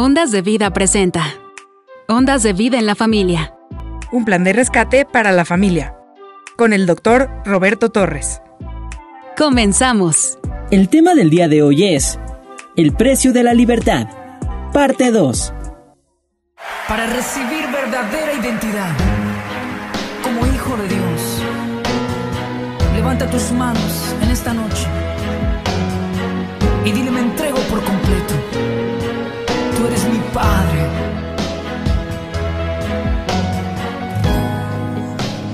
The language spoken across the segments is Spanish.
Ondas de Vida presenta. Ondas de Vida en la Familia. Un plan de rescate para la familia. Con el doctor Roberto Torres. Comenzamos. El tema del día de hoy es El precio de la libertad. Parte 2. Para recibir verdadera identidad como hijo de Dios, levanta tus manos en esta noche Padre.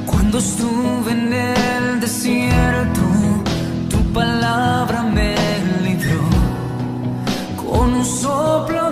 Cuando estuve en el desierto, tu palabra me libró. Con un soplo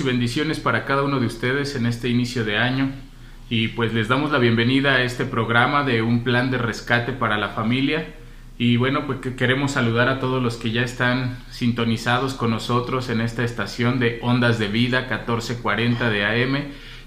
Y bendiciones para cada uno de ustedes en este inicio de año. Y pues les damos la bienvenida a este programa de un plan de rescate para la familia. Y bueno pues que queremos saludar a todos los que ya están sintonizados con nosotros en esta estación de Ondas de Vida 1440 de AM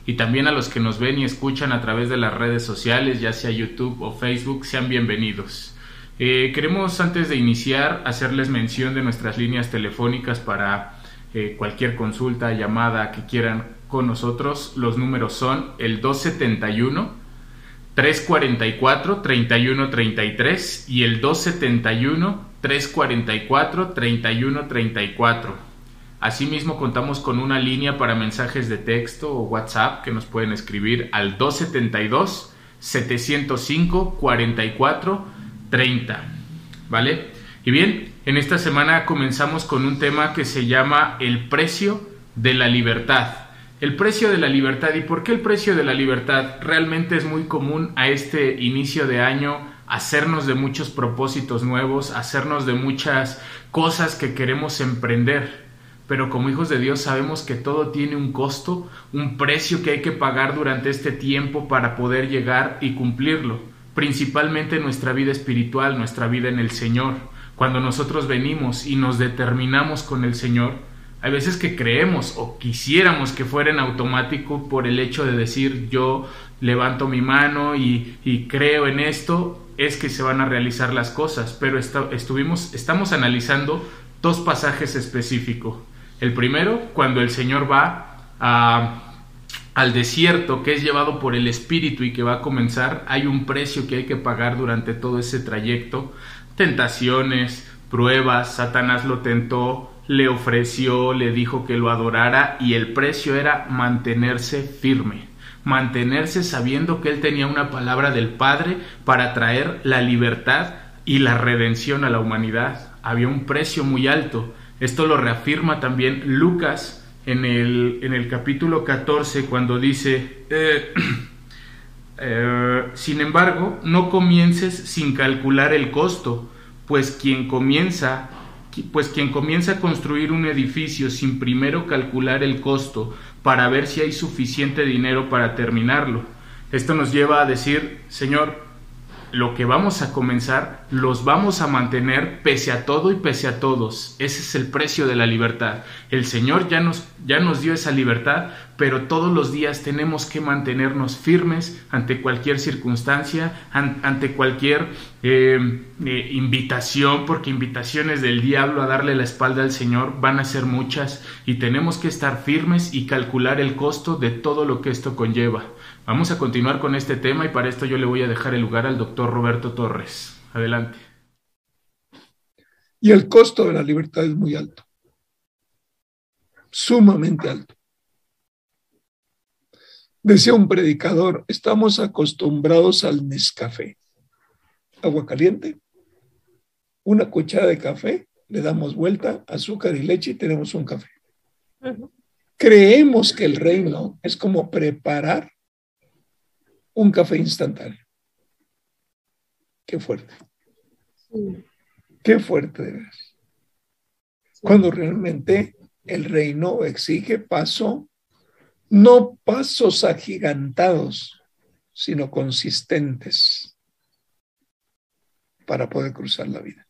y también a los que nos ven y escuchan a través de las redes sociales ya sea YouTube o Facebook sean bienvenidos. Eh, queremos antes de iniciar hacerles mención de nuestras líneas telefónicas para eh, cualquier consulta, llamada que quieran con nosotros. Los números son el 271 344 3133 y el 271 344 3134. Asimismo contamos con una línea para mensajes de texto o WhatsApp que nos pueden escribir al 272 705 44 30. ¿Vale? Y bien, en esta semana comenzamos con un tema que se llama el precio de la libertad. El precio de la libertad. ¿Y por qué el precio de la libertad? Realmente es muy común a este inicio de año hacernos de muchos propósitos nuevos, hacernos de muchas cosas que queremos emprender. Pero como hijos de Dios sabemos que todo tiene un costo, un precio que hay que pagar durante este tiempo para poder llegar y cumplirlo. Principalmente nuestra vida espiritual, nuestra vida en el Señor. Cuando nosotros venimos y nos determinamos con el Señor, hay veces que creemos o quisiéramos que fuera en automático por el hecho de decir yo levanto mi mano y, creo en esto, es que se van a realizar las cosas. Pero esta- estuvimos, estamos analizando dos pasajes específicos. El primero, cuando el Señor va al desierto que es llevado por el Espíritu y que va a comenzar, hay un precio que hay que pagar durante todo ese trayecto. Tentaciones, pruebas, Satanás lo tentó, le ofreció, le dijo que lo adorara y el precio era mantenerse firme, mantenerse sabiendo que él tenía una palabra del Padre para traer la libertad y la redención a la humanidad. Había un precio muy alto. Esto lo reafirma también Lucas en el, en el capítulo 14 cuando dice, eh, eh, sin embargo, no comiences sin calcular el costo, pues quien comienza pues quien comienza a construir un edificio sin primero calcular el costo para ver si hay suficiente dinero para terminarlo. Esto nos lleva a decir, Señor, lo que vamos a comenzar los vamos a mantener pese a todo y pese a todos. Ese es el precio de la libertad. El Señor ya nos, ya nos dio esa libertad, pero todos los días tenemos que mantenernos firmes ante cualquier circunstancia, an- ante cualquier eh, eh, invitación, porque invitaciones del diablo a darle la espalda al Señor van a ser muchas y tenemos que estar firmes y calcular el costo de todo lo que esto conlleva. Vamos a continuar con este tema y para esto yo le voy a dejar el lugar al doctor Roberto Torres. Adelante. y el costo de la libertad es muy alto. sumamente alto. Decía un predicador, estamos acostumbrados al Nescafé. Agua caliente, una cuchara de café, le damos vuelta, azúcar y leche y tenemos un café. Creemos que el reino es como preparar un café instantáneo. Qué fuerte. Qué fuerte de ver. Cuando realmente el reino exige paso, no pasos agigantados, sino consistentes para poder cruzar la vida.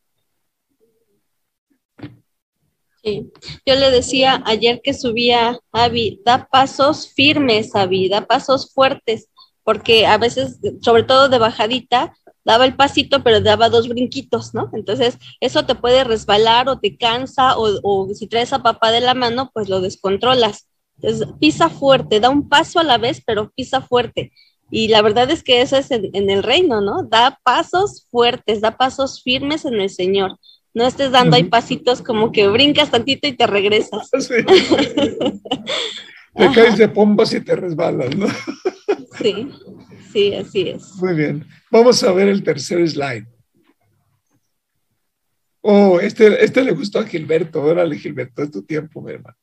Sí. Yo le decía ayer que subía Avi, da pasos firmes, Avi, da pasos fuertes, porque a veces, sobre todo de bajadita, daba el pasito, pero daba dos brinquitos, ¿no? Entonces, eso te puede resbalar o te cansa, o, si traes a papá de la mano, pues lo descontrolas. Entonces, pisa fuerte, da un paso a la vez, pero pisa fuerte. Y la verdad es que eso es en, el reino, ¿no? Da pasos fuertes, da pasos firmes en el Señor. No estés dando ahí pasitos como que brincas tantito y te regresas. te caes de pompas y te resbalas, ¿no? sí. Sí, así es. Muy bien. Vamos a ver el tercer slide. Oh, este, este le gustó a Gilberto. Órale, Gilberto, es tu tiempo, mi hermano.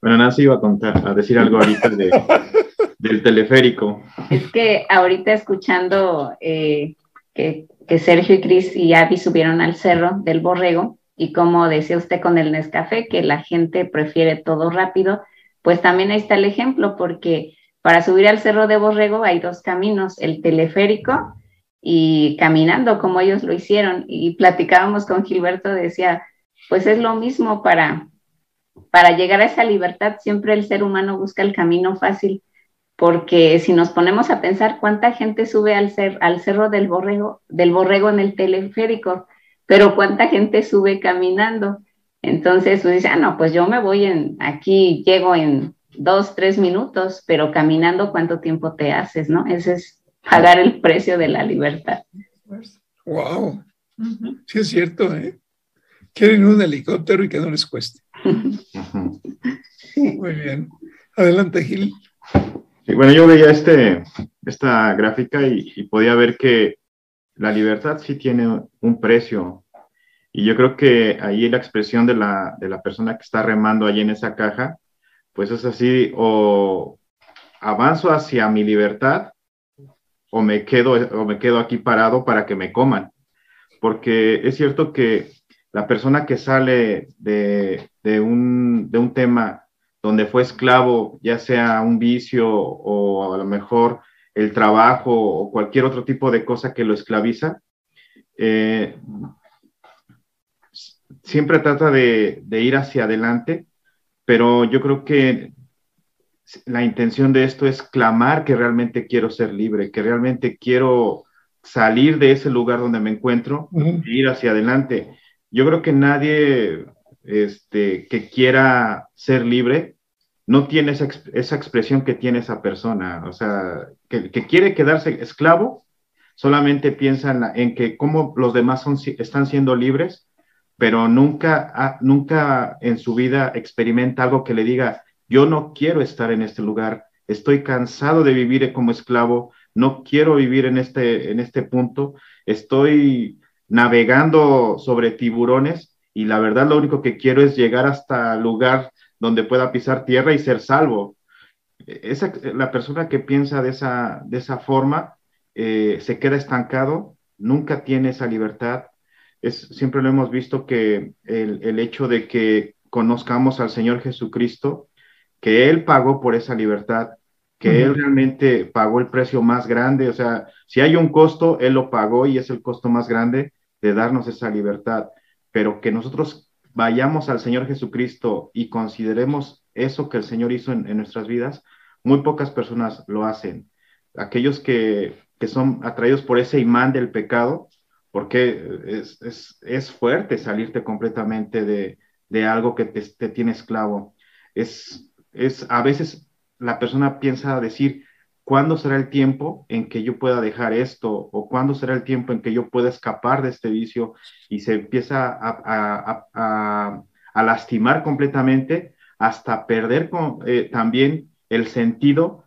Bueno, Nancy iba a contar, a decir algo ahorita del teleférico. Es que ahorita escuchando eh, que, que, Sergio y Cris y Abby subieron al cerro del Borrego y como decía usted con el Nescafé, que la gente prefiere todo rápido, pues también ahí está el ejemplo, porque para subir al Cerro de Borrego hay dos caminos, el teleférico y caminando como ellos lo hicieron. Y platicábamos con Gilberto, decía, pues es lo mismo para, para llegar a esa libertad, siempre el ser humano busca el camino fácil, porque si nos ponemos a pensar cuánta gente sube al, al Cerro del Borrego, del Borrego en el teleférico, pero cuánta gente sube caminando. Entonces, pues dice, ah, no, pues yo me voy en, aquí llego en dos, tres minutos, pero caminando cuánto tiempo te haces, ¿no? Ese es pagar el precio de la libertad. Wow. Sí es cierto, ¿eh? Quieren un helicóptero y que no les cueste. Muy bien. Adelante, Gil. bueno, yo veía este, esta gráfica y, y, podía ver que la libertad sí tiene un precio. Y yo creo que ahí la expresión de la, de la persona que está remando allí en esa caja pues es así, o avanzo hacia mi libertad o me quedo, o me quedo aquí parado para que me coman. Porque es cierto que la persona que sale de, un, de un tema donde fue esclavo, ya sea un vicio o a lo mejor el trabajo o cualquier otro tipo de cosa que lo esclaviza, eh, siempre trata de, de, ir hacia adelante pero yo creo que la intención de esto es clamar que realmente quiero ser libre, que realmente quiero salir de ese lugar donde me encuentro e ir hacia adelante. Yo creo que nadie este, que quiera ser libre no tiene esa, esa, expresión que tiene esa persona. O sea, que, que quiere quedarse esclavo, solamente piensa en, en, que cómo los demás son, están siendo libres pero nunca, nunca en su vida experimenta algo que le diga, yo no quiero estar en este lugar, estoy cansado de vivir como esclavo, no quiero vivir en este, en este punto, estoy navegando sobre tiburones y la verdad lo único que quiero es llegar hasta el lugar donde pueda pisar tierra y ser salvo. Esa, la persona que piensa de esa, de esa forma eh, se queda estancado, nunca tiene esa libertad, es, siempre lo hemos visto que el, hecho de que conozcamos al Señor Jesucristo, que Él pagó por esa libertad, que Él realmente pagó el precio más grande, o sea, si hay un costo, Él lo pagó y es el costo más grande de darnos esa libertad, pero que nosotros vayamos al Señor Jesucristo y consideremos eso que el Señor hizo en, nuestras vidas, muy pocas personas lo hacen. Aquellos que, que son atraídos por ese imán del pecado, porque es, fuerte salirte completamente de, algo que te, tiene esclavo. Es, es, a veces la persona piensa decir, ¿cuándo será el tiempo en que yo pueda dejar esto? ¿O cuándo será el tiempo en que yo pueda escapar de este vicio? Y se empieza a, lastimar completamente hasta perder eh, también el sentido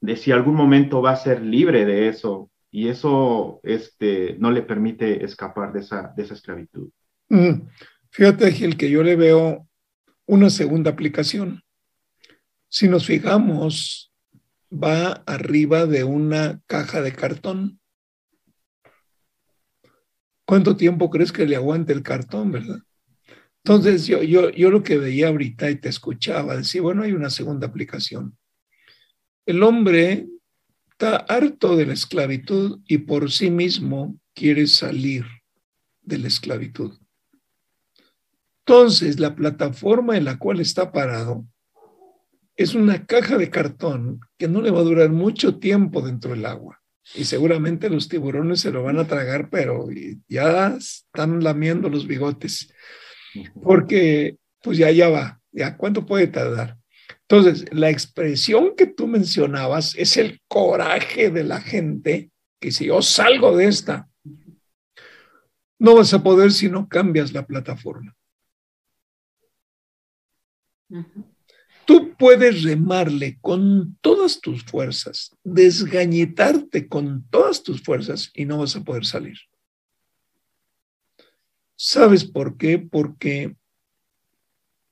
de si algún momento va a ser libre de eso y eso este, no le permite escapar de esa, de esa esclavitud. Mm. Fíjate, Gil, que yo le veo una segunda aplicación. Si nos fijamos, va arriba de una caja de cartón. ¿Cuánto tiempo crees que le aguante el cartón, verdad? Entonces, yo, yo, yo lo que veía ahorita y te escuchaba decir, bueno, hay una segunda aplicación. El hombre está harto de la esclavitud y por sí mismo quiere salir de la esclavitud. Entonces, la plataforma en la cual está parado es una caja de cartón que no le va a durar mucho tiempo dentro del agua. Y seguramente los tiburones se lo van a tragar, pero ya están lamiendo los bigotes. Porque, pues ya, ya va. ¿Ya cuánto puede tardar? Entonces, la expresión que tú mencionabas es el coraje de la gente que si yo salgo de esta, no vas a poder si no cambias la plataforma. Tú puedes remarle con todas tus fuerzas, desgañitarte con todas tus fuerzas y no vas a poder salir. ¿Sabes por qué? Porque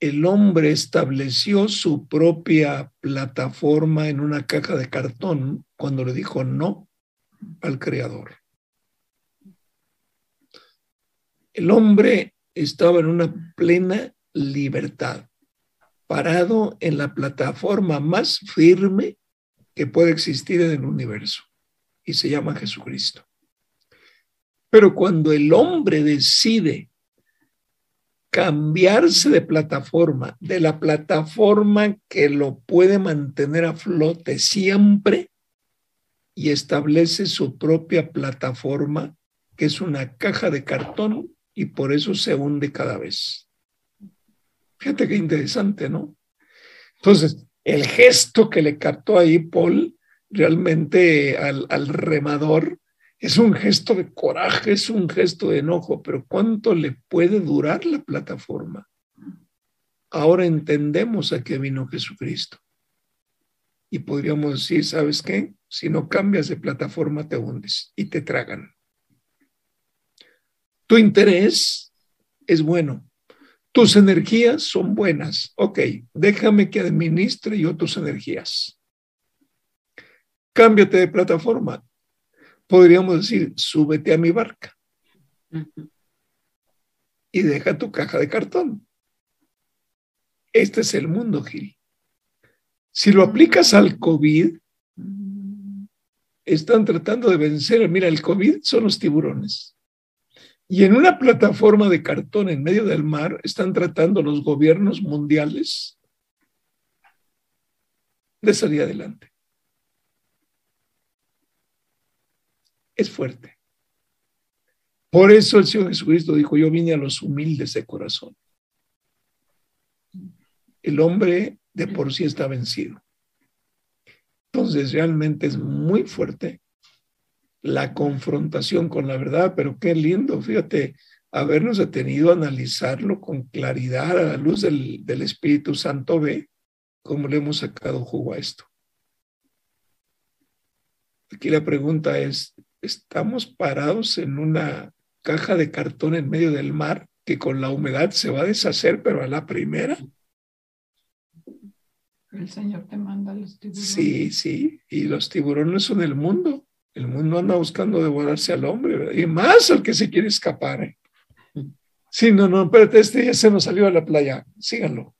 el hombre estableció su propia plataforma en una caja de cartón cuando le dijo no al Creador. El hombre estaba en una plena libertad, parado en la plataforma más firme que puede existir en el universo, y se llama Jesucristo. Pero cuando el hombre decide cambiarse de plataforma, de la plataforma que lo puede mantener a flote siempre y establece su propia plataforma, que es una caja de cartón y por eso se hunde cada vez. Fíjate qué interesante, ¿no? Entonces, el gesto que le captó ahí Paul realmente al, al remador es un gesto de coraje, es un gesto de enojo, pero ¿cuánto le puede durar la plataforma? Ahora entendemos a qué vino Jesucristo. Y podríamos decir, ¿sabes qué? Si no cambias de plataforma te hundes y te tragan. Tu interés es bueno. Tus energías son buenas. Ok, déjame que administre yo tus energías. Cámbiate de plataforma podríamos decir, súbete a mi barca y deja tu caja de cartón. Este es el mundo, Gil. Si lo aplicas al COVID, están tratando de vencer, mira, el COVID son los tiburones. Y en una plataforma de cartón en medio del mar están tratando los gobiernos mundiales de salir adelante. Es fuerte. Por eso el Señor Jesucristo dijo, yo vine a los humildes de corazón. El hombre de por sí está vencido. Entonces realmente es muy fuerte la confrontación con la verdad, pero qué lindo, fíjate, habernos detenido a analizarlo con claridad a la luz del, del Espíritu Santo, ve cómo le hemos sacado jugo a esto. Aquí la pregunta es, estamos parados en una caja de cartón en medio del mar que con la humedad se va a deshacer, pero a la primera. El Señor te manda a los tiburones. Sí, sí, y los tiburones son el mundo. El mundo anda buscando devorarse al hombre, y más al que se quiere escapar. ¿eh? Sí, no, no, espérate, este ya se nos salió a la playa, síganlo.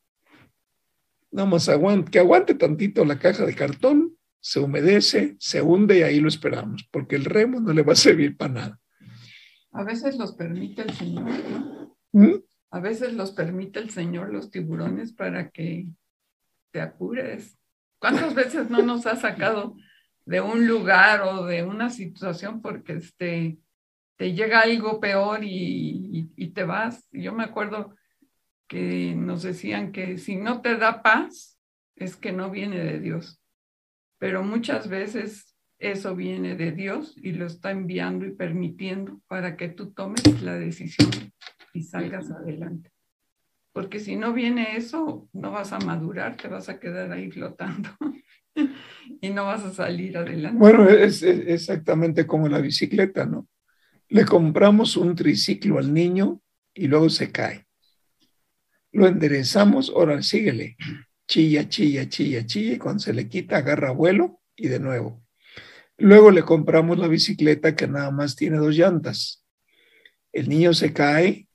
Nada más aguante, que aguante tantito la caja de cartón se humedece, se hunde y ahí lo esperamos, porque el remo no le va a servir para nada. A veces los permite el Señor, ¿no? ¿Mm? A veces los permite el Señor los tiburones para que te apures. ¿Cuántas veces no nos ha sacado de un lugar o de una situación porque este, te llega algo peor y, y te vas? Yo me acuerdo que nos decían que si no te da paz, es que no viene de Dios pero muchas veces eso viene de Dios y lo está enviando y permitiendo para que tú tomes la decisión y salgas adelante. porque si no viene eso, no vas a madurar, te vas a quedar ahí flotando y no vas a salir adelante. Bueno, es, es exactamente como la bicicleta, ¿no? Le compramos un triciclo al niño y luego se cae. Lo enderezamos, ahora síguele. Chilla, chilla, chilla, chilla, y cuando se le quita, agarra vuelo y de nuevo. Luego le compramos la bicicleta que nada más tiene dos llantas. El niño se cae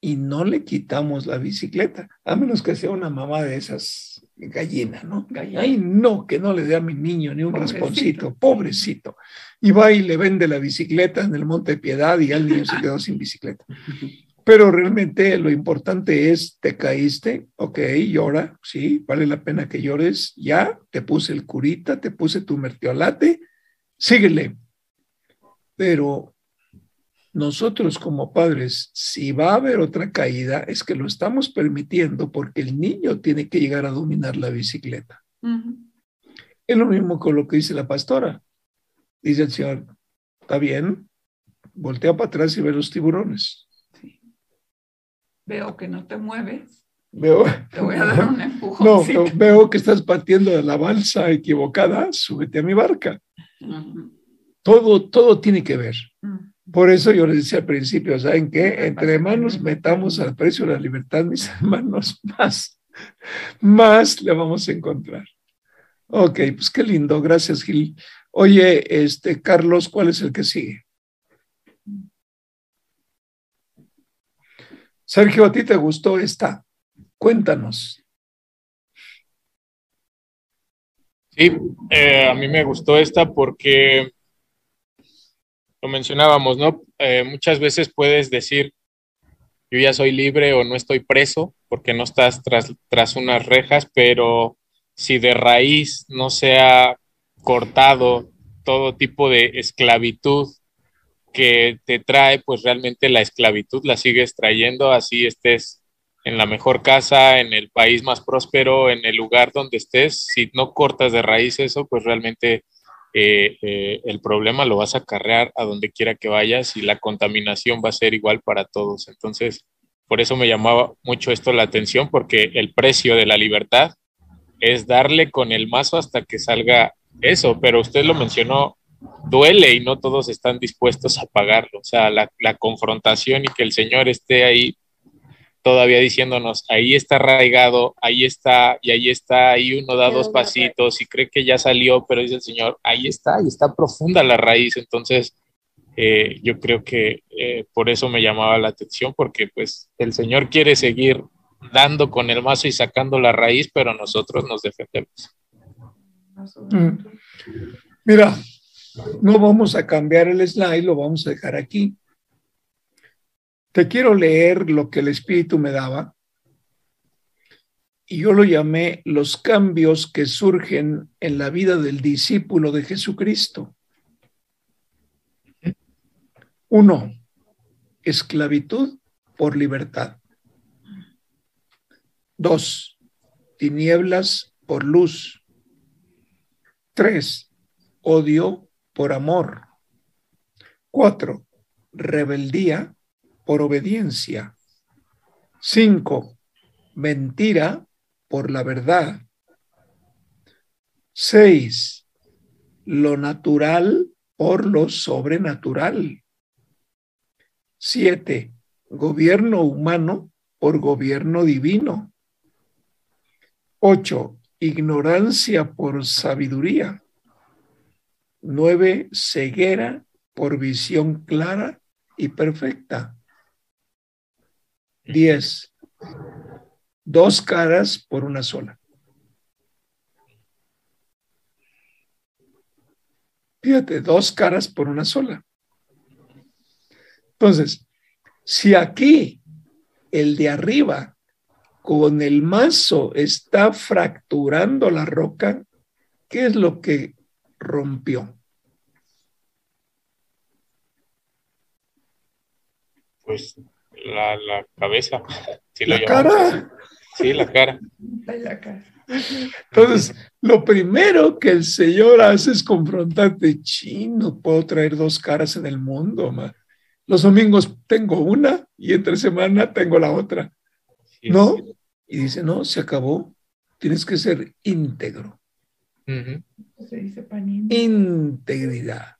y no le quitamos la bicicleta, a menos que sea una mamá de esas gallina, ¿no? Ay, no, que no le dé a mi niño ni un pobrecito. pobrecito. Y va y le vende la bicicleta en el Monte Piedad y el niño se quedó sin bicicleta. Pero realmente lo importante es, te caíste, ok, llora, sí, vale la pena que llores, ya, te puse el curita, te puse tu mertiolate, síguele. Pero nosotros como padres, si va a haber otra caída, es que lo estamos permitiendo porque el niño tiene que llegar a dominar la bicicleta. Es lo mismo con lo que dice la pastora. Dice el Señor, está bien, voltea para atrás y ve los tiburones. Veo que no te mueves. Veo, te voy a dar un empujón. No, veo que estás partiendo de la balsa equivocada, súbete a mi barca. Todo, todo tiene que ver. Por eso yo les decía al principio, ¿saben qué? Entre hermanos metamos al precio de la libertad, mis hermanos, más, más le vamos a encontrar. Ok, pues qué lindo, gracias Gil. Oye, este, Carlos, ¿cuál es el que sigue? Sergio, ¿a ti te gustó esta? Cuéntanos. Sí, eh, a mí me gustó esta porque lo mencionábamos, ¿no? Eh, muchas veces puedes decir, yo ya soy libre o no estoy preso porque no estás tras, tras unas rejas, pero si de raíz no se ha cortado todo tipo de esclavitud que te trae, pues realmente la esclavitud la sigues trayendo, así estés en la mejor casa, en el país más próspero, en el lugar donde estés, si no cortas de raíz eso, pues realmente eh, eh, el problema lo vas a acarrear a donde quiera que vayas y la contaminación va a ser igual para todos. Entonces, por eso me llamaba mucho esto la atención, porque el precio de la libertad es darle con el mazo hasta que salga eso, pero usted lo mencionó duele y no todos están dispuestos a pagarlo. O sea, la, confrontación y que el Señor esté ahí todavía diciéndonos, ahí está arraigado, ahí está, y ahí está, ahí uno da dos pasitos y cree que ya salió, pero dice el Señor, ahí está, y está profunda la raíz. Entonces, eh, yo creo que eh, por eso me llamaba la atención, porque pues el Señor quiere seguir dando con el mazo y sacando la raíz, pero nosotros nos defendemos. Mm. Mira, no vamos a cambiar el slide, lo vamos a dejar aquí. Te quiero leer lo que el Espíritu me daba. Y yo lo llamé los cambios que surgen en la vida del discípulo de Jesucristo. Uno, esclavitud por libertad. Dos, tinieblas por luz. Tres, odio por amor. Cuatro, rebeldía por obediencia. Cinco, mentira por la verdad. Seis, lo natural por lo sobrenatural. Siete, gobierno humano por gobierno divino. Ocho, ignorancia por sabiduría. Nueve, ceguera por visión clara y perfecta. Diez, dos caras por una sola. Fíjate, dos caras por una sola. Entonces, si aquí el de arriba con el mazo está fracturando la roca, ¿qué es lo que rompió? Pues la, la cabeza. la cara. Sí, la cara. Entonces, lo primero que el Señor hace es confrontarte, chino, puedo traer dos caras en el mundo. Los domingos tengo una y entre semana tengo la otra. no, y dice, no, se acabó. Tienes que ser íntegro. Se dice panim. Integridad.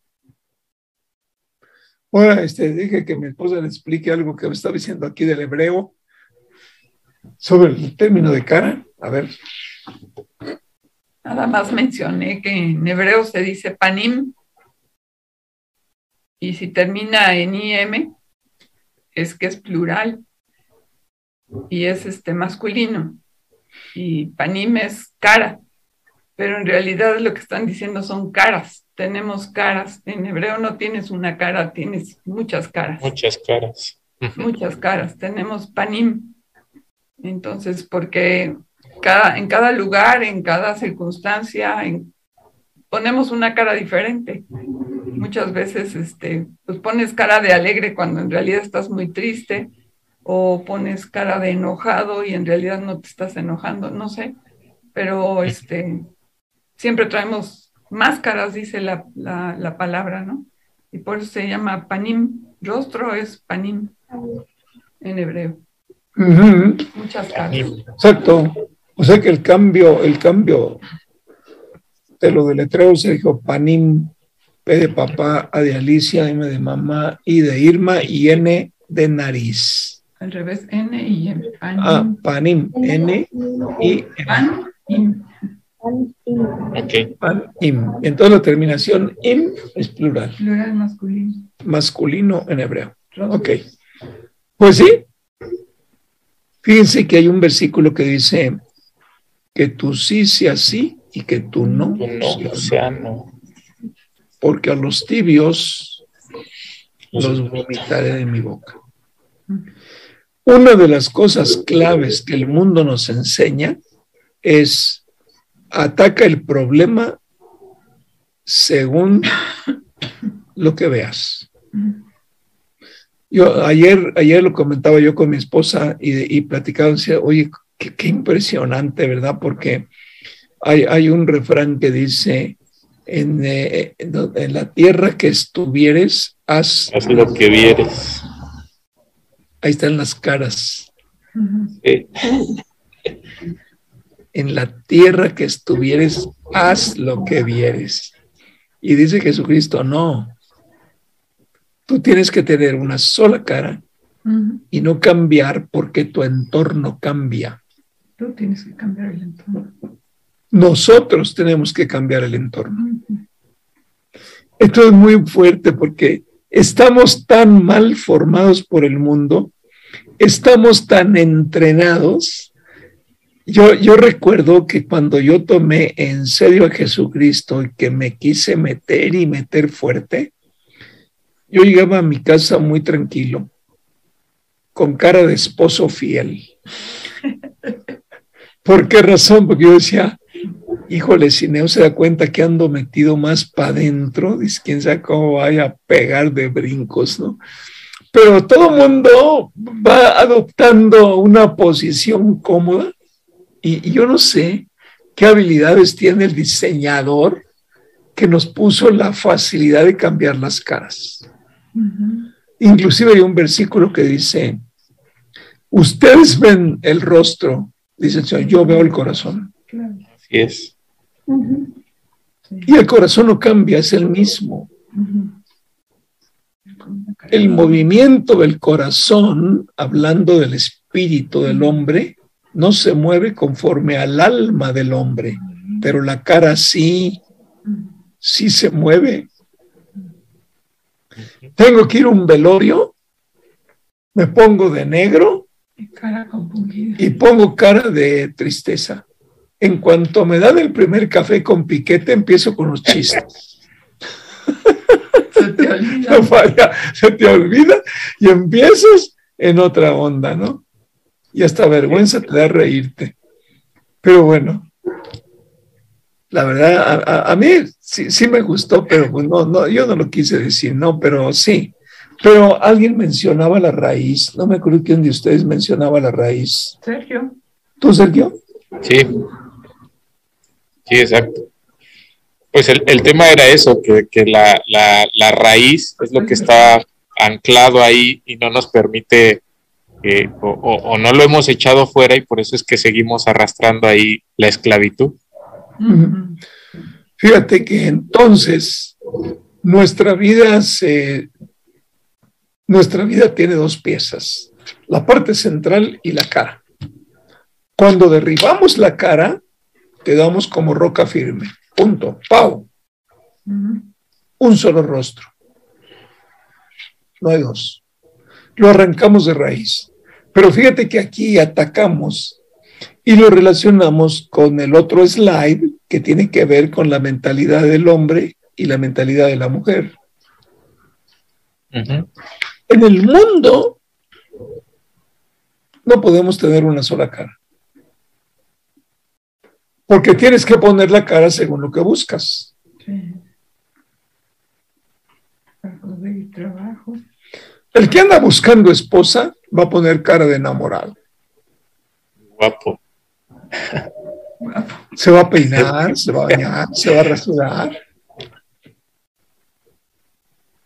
Ahora, este, dije que mi esposa le explique algo que me estaba diciendo aquí del hebreo sobre el término de cara. A ver. Nada más mencioné que en hebreo se dice panim y si termina en im es que es plural y es este masculino y panim es cara, pero en realidad lo que están diciendo son caras. Tenemos caras. En hebreo no tienes una cara, tienes muchas caras. Muchas caras. Muchas caras. Tenemos panim. Entonces, porque cada, en cada lugar, en cada circunstancia, en, ponemos una cara diferente. Muchas veces este, pues pones cara de alegre cuando en realidad estás muy triste, o pones cara de enojado y en realidad no te estás enojando, no sé, pero este, siempre traemos máscaras, dice la, la palabra, ¿no? Y por eso se llama panim, rostro es panim en hebreo. Muchas caras. Exacto. O sea que el cambio, el cambio de lo del letrero se dijo panim, P de papá, A de Alicia, M de mamá, I de Irma y N de nariz. Al revés, N y M. Panim. Ah, panim, N y M. Ok. Panim. Entonces la terminación im es plural. Plural masculino. Masculino en hebreo. Ok. Pues sí. Fíjense que hay un versículo que dice que tú sí sea sí y que tú no, Tú no, sea no. porque a los tibios los vomitaré de mi boca. Una de las cosas claves que el mundo nos enseña es ataca el problema según lo que veas. Yo ayer, ayer lo comentaba yo con mi esposa y, y platicaba, decía, oye, qué, qué impresionante, ¿verdad? Porque hay, hay, un refrán que dice, en, eh, en, la tierra que estuvieres, haz, haz lo que vieres. Ahí están las caras. Sí. En la tierra que estuvieres, haz lo que vieres. Y dice Jesucristo, no. Tú tienes que tener una sola cara uh -huh. y no cambiar porque tu entorno cambia. Tú tienes que cambiar el entorno. Nosotros tenemos que cambiar el entorno. Uh -huh. Esto es muy fuerte porque estamos tan mal formados por el mundo, estamos tan entrenados. Yo, yo recuerdo que cuando yo tomé en serio a Jesucristo y que me quise meter y meter fuerte, yo llegaba a mi casa muy tranquilo, con cara de esposo fiel. ¿Por qué razón? Porque yo decía, híjole, si Neo se da cuenta que ando metido más para adentro, dice, quién sabe cómo vaya a pegar de brincos, ¿no? Pero todo mundo va adoptando una posición cómoda y, y yo no sé qué habilidades tiene el diseñador que nos puso la facilidad de cambiar las caras. Uh -huh. Inclusive hay un versículo que dice, ustedes ven el rostro, dice el Señor, yo veo el corazón. Claro. Así es. Uh -huh. sí. Y el corazón no cambia, es el mismo. Uh -huh. El movimiento del corazón, hablando del espíritu del hombre, no se mueve conforme al alma del hombre, pero la cara sí, sí se mueve. Tengo que ir a un velorio, me pongo de negro y pongo cara de tristeza. En cuanto me dan el primer café con piquete, empiezo con los chistes. Se te olvida. No falla, se te olvida y empiezas en otra onda, ¿no? Y hasta vergüenza te da reírte. Pero bueno, la verdad, a, a, a mí sí, sí, me gustó, pero pues no, no, yo no lo quise decir, no, pero sí. Pero alguien mencionaba la raíz, no me acuerdo quién de ustedes mencionaba la raíz. Sergio. ¿Tú, Sergio? Sí. Sí, exacto. Pues el, el tema era eso, que, que la, la, la, raíz es lo que está anclado ahí y no nos permite eh, o, no lo hemos echado fuera y por eso es que seguimos arrastrando ahí la esclavitud. Fíjate que entonces nuestra vida se, nuestra vida tiene dos piezas, la parte central y la cara. Cuando derribamos la cara, quedamos como roca firme. Punto. Pau. Un solo rostro. No hay dos. Lo arrancamos de raíz. Pero fíjate que aquí atacamos y lo relacionamos con el otro slide que tiene que ver con la mentalidad del hombre y la mentalidad de la mujer. En el mundo no podemos tener una sola cara. Porque tienes que poner la cara según lo que buscas. El que anda buscando esposa va a poner cara de enamorado. Guapo. Se va a peinar, se va a bañar, se va a rasurar.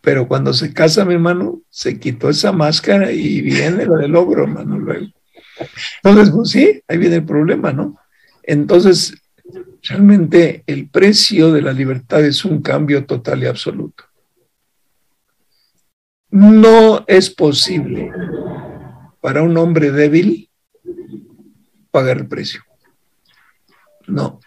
Pero cuando se casa, mi hermano, se quitó esa máscara y viene lo del ogro, hermano, luego. Entonces, pues sí, ahí viene el problema, ¿no? Entonces, realmente el precio de la libertad es un cambio total y absoluto. No es posible para un hombre débil pagar el precio. No.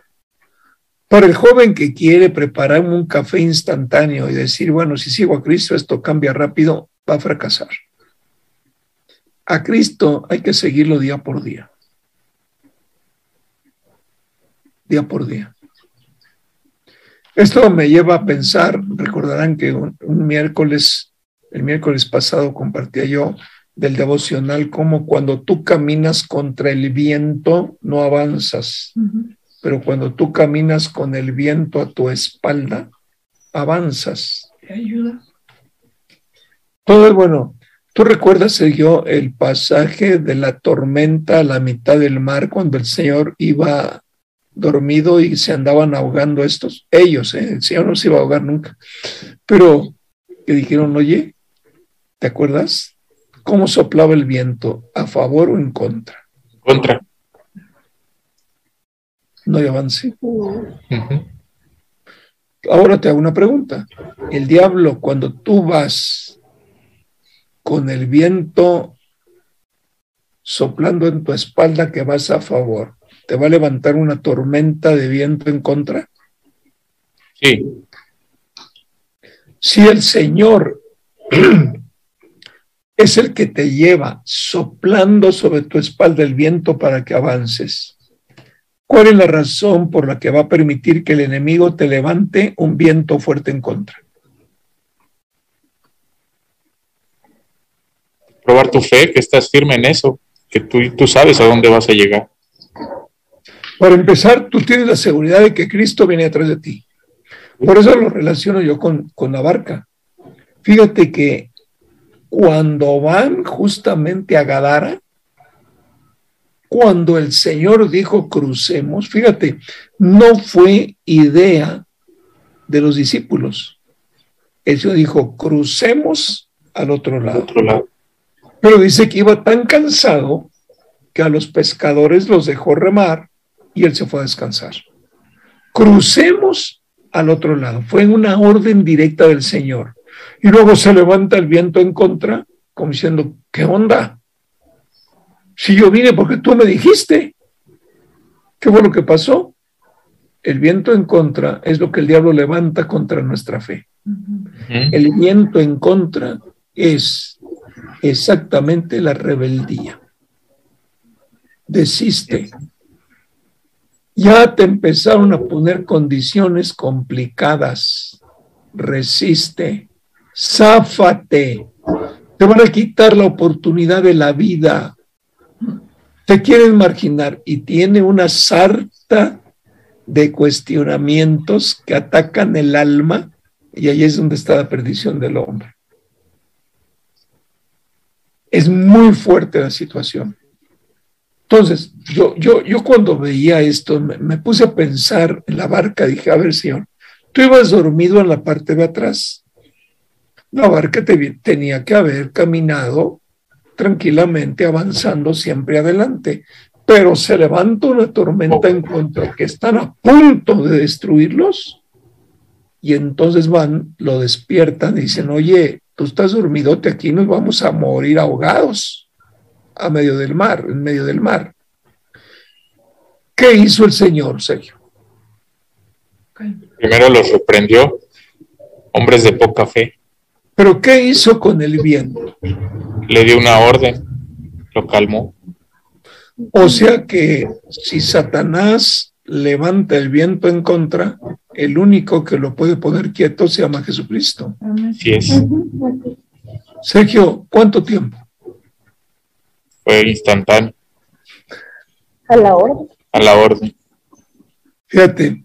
Para el joven que quiere preparar un café instantáneo y decir, bueno, si sigo a Cristo, esto cambia rápido, va a fracasar. A Cristo hay que seguirlo día por día. Día por día. Esto me lleva a pensar, recordarán que un, miércoles, el miércoles pasado compartía yo del devocional como cuando tú caminas contra el viento no avanzas, pero cuando tú caminas con el viento a tu espalda, avanzas. Te ayuda. Todo es bueno. ¿Tú recuerdas, Sergio, el pasaje de la tormenta a la mitad del mar cuando el Señor iba dormido y se andaban ahogando estos? Ellos, ¿eh? el Señor no se iba a ahogar nunca. Pero que dijeron, oye, ¿te acuerdas? ¿Cómo soplaba el viento? ¿A favor o en contra? Contra. No hay avance. Ahora te hago una pregunta. El diablo, cuando tú vas con el viento soplando en tu espalda que vas a favor, ¿te va a levantar una tormenta de viento en contra? Sí. Si el Señor es el que te lleva soplando sobre tu espalda el viento para que avances. ¿Cuál es la razón por la que va a permitir que el enemigo te levante un viento fuerte en contra? Probar tu fe, que estás firme en eso, que tú, tú sabes a dónde vas a llegar. Para empezar, tú tienes la seguridad de que Cristo viene atrás de ti. Por eso lo relaciono yo con, con la barca. Fíjate que cuando van justamente a Gadara, cuando el Señor dijo crucemos, fíjate, no fue idea de los discípulos. El Señor dijo crucemos al otro lado. Pero dice que iba tan cansado que a los pescadores los dejó remar y él se fue a descansar. Crucemos al otro lado. Fue una orden directa del Señor. Y luego se levanta el viento en contra, como diciendo, ¿qué onda? Si yo vine porque tú me dijiste, ¿qué fue lo que pasó? El viento en contra es lo que el diablo levanta contra nuestra fe. El viento en contra es exactamente la rebeldía. Desiste. Ya te empezaron a poner condiciones complicadas. Resiste záfate, te van a quitar la oportunidad de la vida, te quieren marginar y tiene una sarta de cuestionamientos que atacan el alma y ahí es donde está la perdición del hombre. Es muy fuerte la situación. Entonces, yo, yo, yo cuando veía esto, me, me puse a pensar en la barca, dije, a ver, señor, tú ibas dormido en la parte de atrás la barca tenía que haber caminado tranquilamente avanzando siempre adelante. Pero se levanta una tormenta en contra que están a punto de destruirlos y entonces van, lo despiertan y dicen, oye, tú estás dormidote aquí, nos vamos a morir ahogados a medio del mar, en medio del mar. ¿Qué hizo el Señor, Sergio? Primero los reprendió, hombres de poca fe. ¿Pero qué hizo con el viento? Le dio una orden, lo calmó. O sea que si Satanás levanta el viento en contra, el único que lo puede poner quieto se llama Jesucristo. Sí es. Sergio, ¿cuánto tiempo? Fue instantáneo. A la hora. A la orden. Fíjate,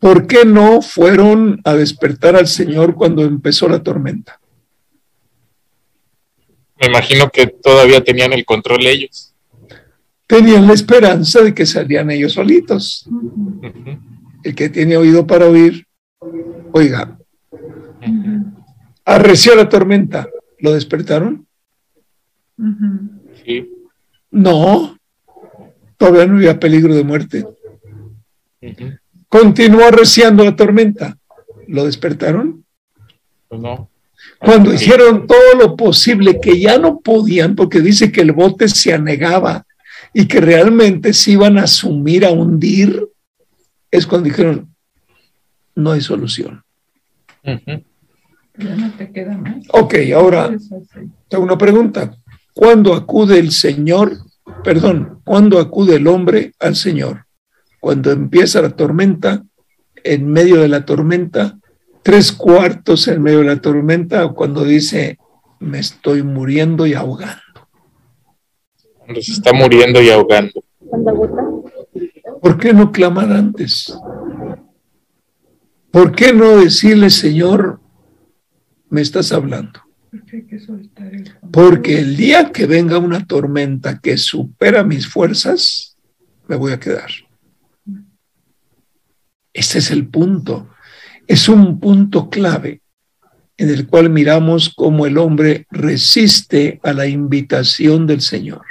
¿por qué no fueron a despertar al Señor cuando empezó la tormenta? Me imagino que todavía tenían el control ellos. Tenían la esperanza de que salían ellos solitos. El que tiene oído para oír, oiga, arreció la tormenta. ¿Lo despertaron? Sí. No, todavía no había peligro de muerte. Continuó arreciando la tormenta. ¿Lo despertaron? Pues no. Cuando hicieron todo lo posible que ya no podían, porque dice que el bote se anegaba y que realmente se iban a sumir, a hundir, es cuando dijeron, no hay solución. Ya no te queda más. Ok, ahora tengo una pregunta. ¿Cuándo acude el Señor, perdón, cuándo acude el hombre al Señor? Cuando empieza la tormenta, en medio de la tormenta, tres cuartos en medio de la tormenta, o cuando dice, me estoy muriendo y ahogando. Cuando se está muriendo y ahogando. ¿Por qué no clamar antes? ¿Por qué no decirle, Señor, me estás hablando? Porque el día que venga una tormenta que supera mis fuerzas, me voy a quedar. Este es el punto. Es un punto clave en el cual miramos cómo el hombre resiste a la invitación del Señor.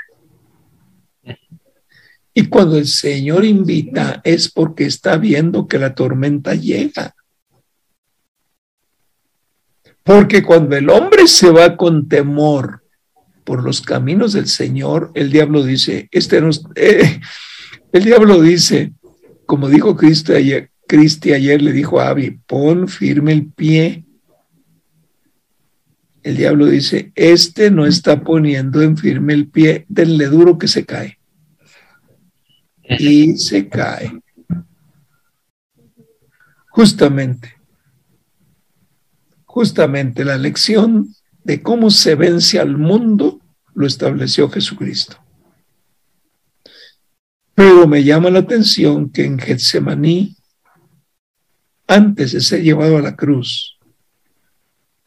Y cuando el Señor invita es porque está viendo que la tormenta llega. Porque cuando el hombre se va con temor por los caminos del Señor, el diablo dice, este no, el diablo dice, como dijo Cristo ayer, Cristi ayer le dijo a Abby, pon firme el pie. El diablo dice, este no está poniendo en firme el pie, denle duro que se cae. Y se cae. Justamente, justamente la lección de cómo se vence al mundo lo estableció Jesucristo. Pero me llama la atención que en Getsemaní, antes de ser llevado a la cruz,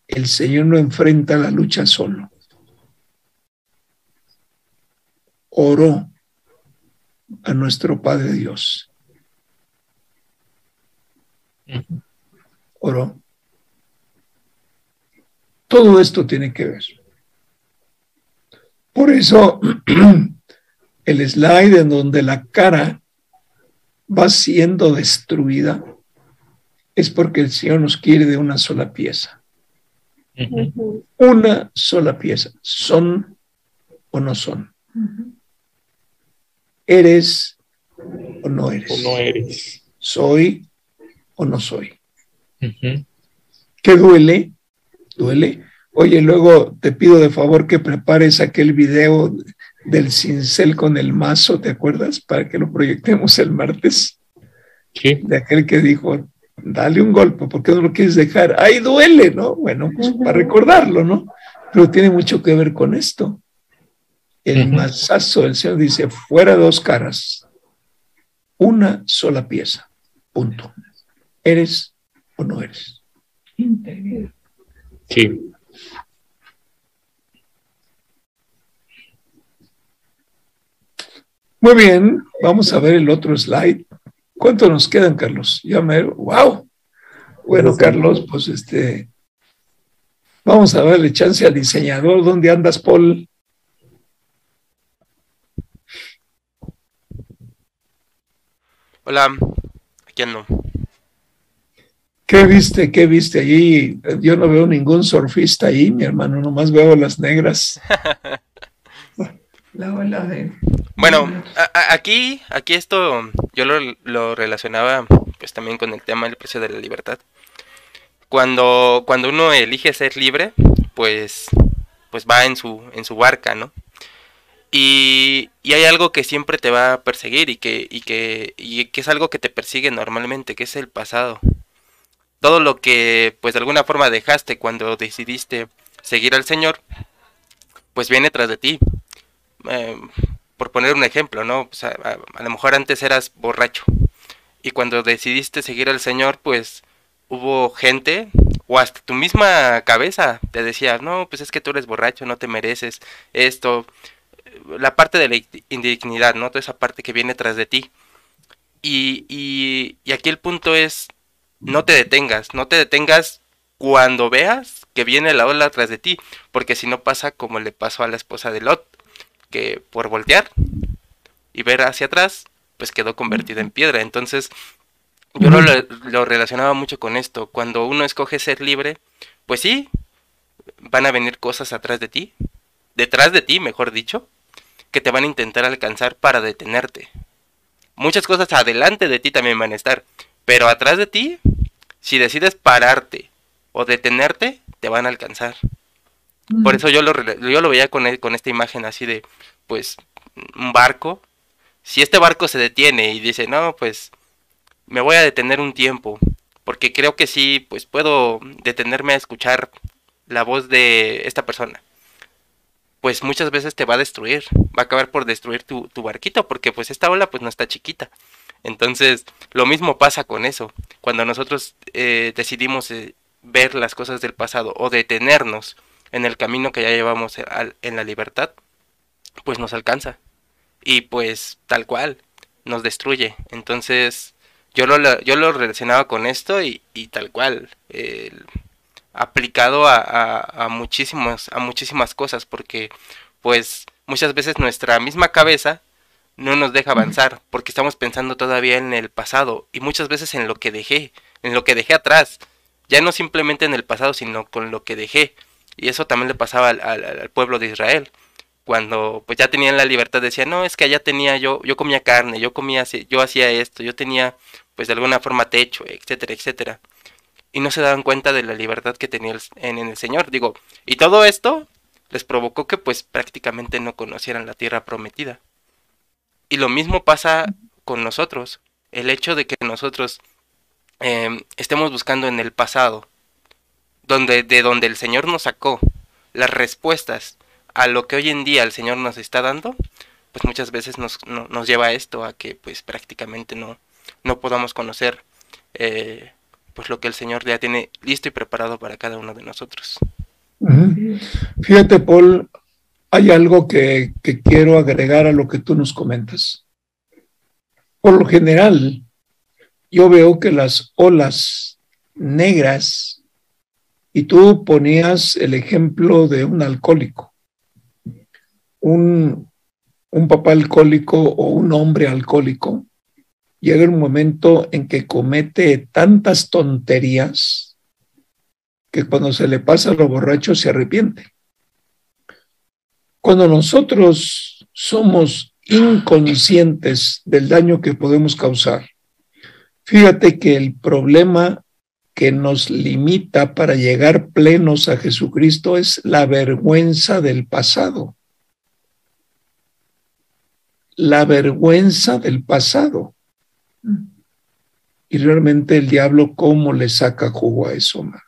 el Señor no enfrenta la lucha solo. Oró a nuestro Padre Dios. Oró. Todo esto tiene que ver. Por eso el slide en donde la cara va siendo destruida es porque el Señor nos quiere de una sola pieza. Una sola pieza. ¿Son o no son? ¿Eres o no eres? O no eres. ¿Soy o no soy? ¿Qué duele? Duele. Oye, luego te pido de favor que prepares aquel video del cincel con el mazo, ¿te acuerdas? Para que lo proyectemos el martes. Sí. De aquel que dijo, dale un golpe, ¿por qué no lo quieres dejar? Ahí duele, ¿no? Bueno, pues para recordarlo, ¿no? Pero tiene mucho que ver con esto. El mazazo del Señor dice, fuera dos caras, una sola pieza, punto. ¿Eres o no eres? Sí. Muy bien, vamos a ver el otro slide. ¿Cuánto nos quedan, Carlos? Ya me... ¡Wow! Bueno, Carlos, pues este... Vamos a darle chance al diseñador. ¿Dónde andas, Paul? Hola, aquí ando. ¿Qué viste? ¿Qué viste allí? Yo no veo ningún surfista ahí, mi hermano, nomás veo las negras. La ola de... Bueno, aquí, aquí esto yo lo, lo, relacionaba pues también con el tema del precio de la libertad. Cuando, cuando uno elige ser libre, pues, pues va en su, en su barca, ¿no? Y, y, hay algo que siempre te va a perseguir y que, y que, y que es algo que te persigue normalmente, que es el pasado. Todo lo que pues de alguna forma dejaste cuando decidiste seguir al Señor, pues viene tras de ti. Eh, por poner un ejemplo, ¿no? a, a, lo mejor antes eras borracho y cuando decidiste seguir al Señor, pues hubo gente o hasta tu misma cabeza te decía, no, pues es que tú eres borracho, no te mereces esto la parte de la indignidad, ¿no? Toda esa parte que viene tras de ti. Y, y, y, aquí el punto es, no te detengas, no te detengas cuando veas que viene la ola tras de ti, porque si no pasa como le pasó a la esposa de Lot, que por voltear y ver hacia atrás, pues quedó convertida en piedra. Entonces, yo lo, lo relacionaba mucho con esto, cuando uno escoge ser libre, pues sí, van a venir cosas atrás de ti, detrás de ti, mejor dicho, que te van a intentar alcanzar para detenerte. Muchas cosas adelante de ti también van a estar, pero atrás de ti, si decides pararte o detenerte, te van a alcanzar. Por eso yo lo, yo lo veía con, con esta imagen así de, pues, un barco. Si este barco se detiene y dice, no, pues, me voy a detener un tiempo, porque creo que sí, pues puedo detenerme a escuchar la voz de esta persona pues muchas veces te va a destruir, va a acabar por destruir tu, tu barquito, porque pues esta ola pues no está chiquita. Entonces, lo mismo pasa con eso. Cuando nosotros eh, decidimos eh, ver las cosas del pasado o detenernos en el camino que ya llevamos en la libertad, pues nos alcanza. Y pues tal cual, nos destruye. Entonces, yo lo, yo lo relacionaba con esto y, y tal cual. Aplicado a, a, a, muchísimas, a muchísimas cosas, porque pues muchas veces nuestra misma cabeza no nos deja avanzar, porque estamos pensando todavía en el pasado y muchas veces en lo que dejé, en lo que dejé atrás, ya no simplemente en el pasado, sino con lo que dejé. Y eso también le pasaba al, al, pueblo de Israel. Cuando pues ya tenían la libertad, decía, no, es que allá tenía yo, yo comía carne, yo comía, yo hacía esto, yo tenía pues de alguna forma techo, etcétera, etcétera y no se daban cuenta de la libertad que tenía en, el Señor. Digo, y todo esto les provocó que pues prácticamente no conocieran la tierra prometida. Y lo mismo pasa con nosotros. El hecho de que nosotros eh, estemos buscando en el pasado, donde, de donde el Señor nos sacó las respuestas a lo que hoy en día el Señor nos está dando, pues muchas veces nos, no, nos lleva a esto, a que pues prácticamente no, no podamos conocer eh, pues lo que el Señor ya tiene listo y preparado para cada uno de nosotros. Fíjate, Paul, hay algo que, que, quiero agregar a lo que tú nos comentas. Por lo general, yo veo que las olas negras, y tú ponías el ejemplo de un alcohólico, un, un papá alcohólico o un hombre alcohólico, llega un momento en que comete tantas tonterías que cuando se le pasa a lo borracho se arrepiente. Cuando nosotros somos inconscientes del daño que podemos causar, fíjate que el problema que nos limita para llegar plenos a Jesucristo es la vergüenza del pasado. La vergüenza del pasado. Y realmente el diablo, ¿cómo le saca jugo a eso? Man?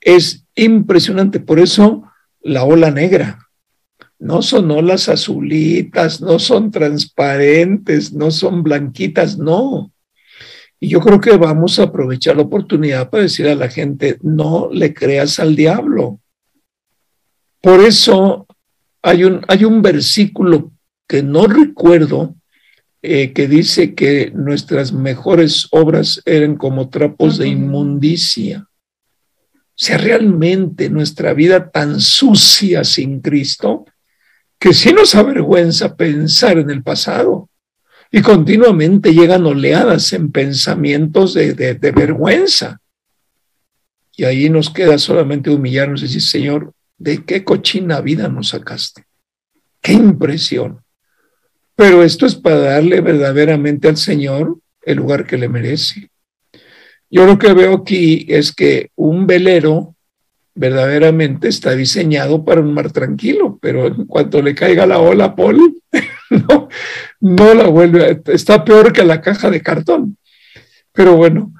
Es impresionante. Por eso la ola negra. No son olas azulitas, no son transparentes, no son blanquitas, no. Y yo creo que vamos a aprovechar la oportunidad para decir a la gente, no le creas al diablo. Por eso hay un, hay un versículo que no recuerdo, eh, que dice que nuestras mejores obras eran como trapos de inmundicia. sea realmente nuestra vida tan sucia sin Cristo que sí nos avergüenza pensar en el pasado y continuamente llegan oleadas en pensamientos de, de, vergüenza. Y ahí nos queda solamente humillarnos y decir, Señor, ¿de qué cochina vida nos sacaste? ¡Qué impresión! Pero esto es para darle verdaderamente al Señor el lugar que le merece. Yo lo que veo aquí es que un velero verdaderamente está diseñado para un mar tranquilo, pero en cuanto le caiga la ola, Paul, no, no la vuelve, está peor que la caja de cartón. Pero bueno,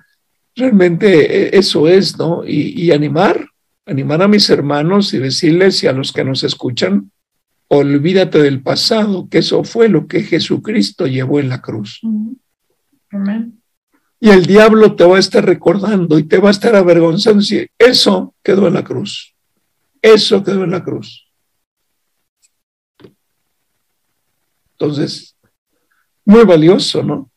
realmente e, eso es, ¿no? Y, y animar, animar a mis hermanos y decirles y a los que nos escuchan, olvídate del pasado, que eso fue lo que Jesucristo llevó en la cruz. Amén. Y el diablo te va a estar recordando y te va a estar avergonzando. Si eso quedó en la cruz. Eso quedó en la cruz. Entonces, muy valioso, ¿no?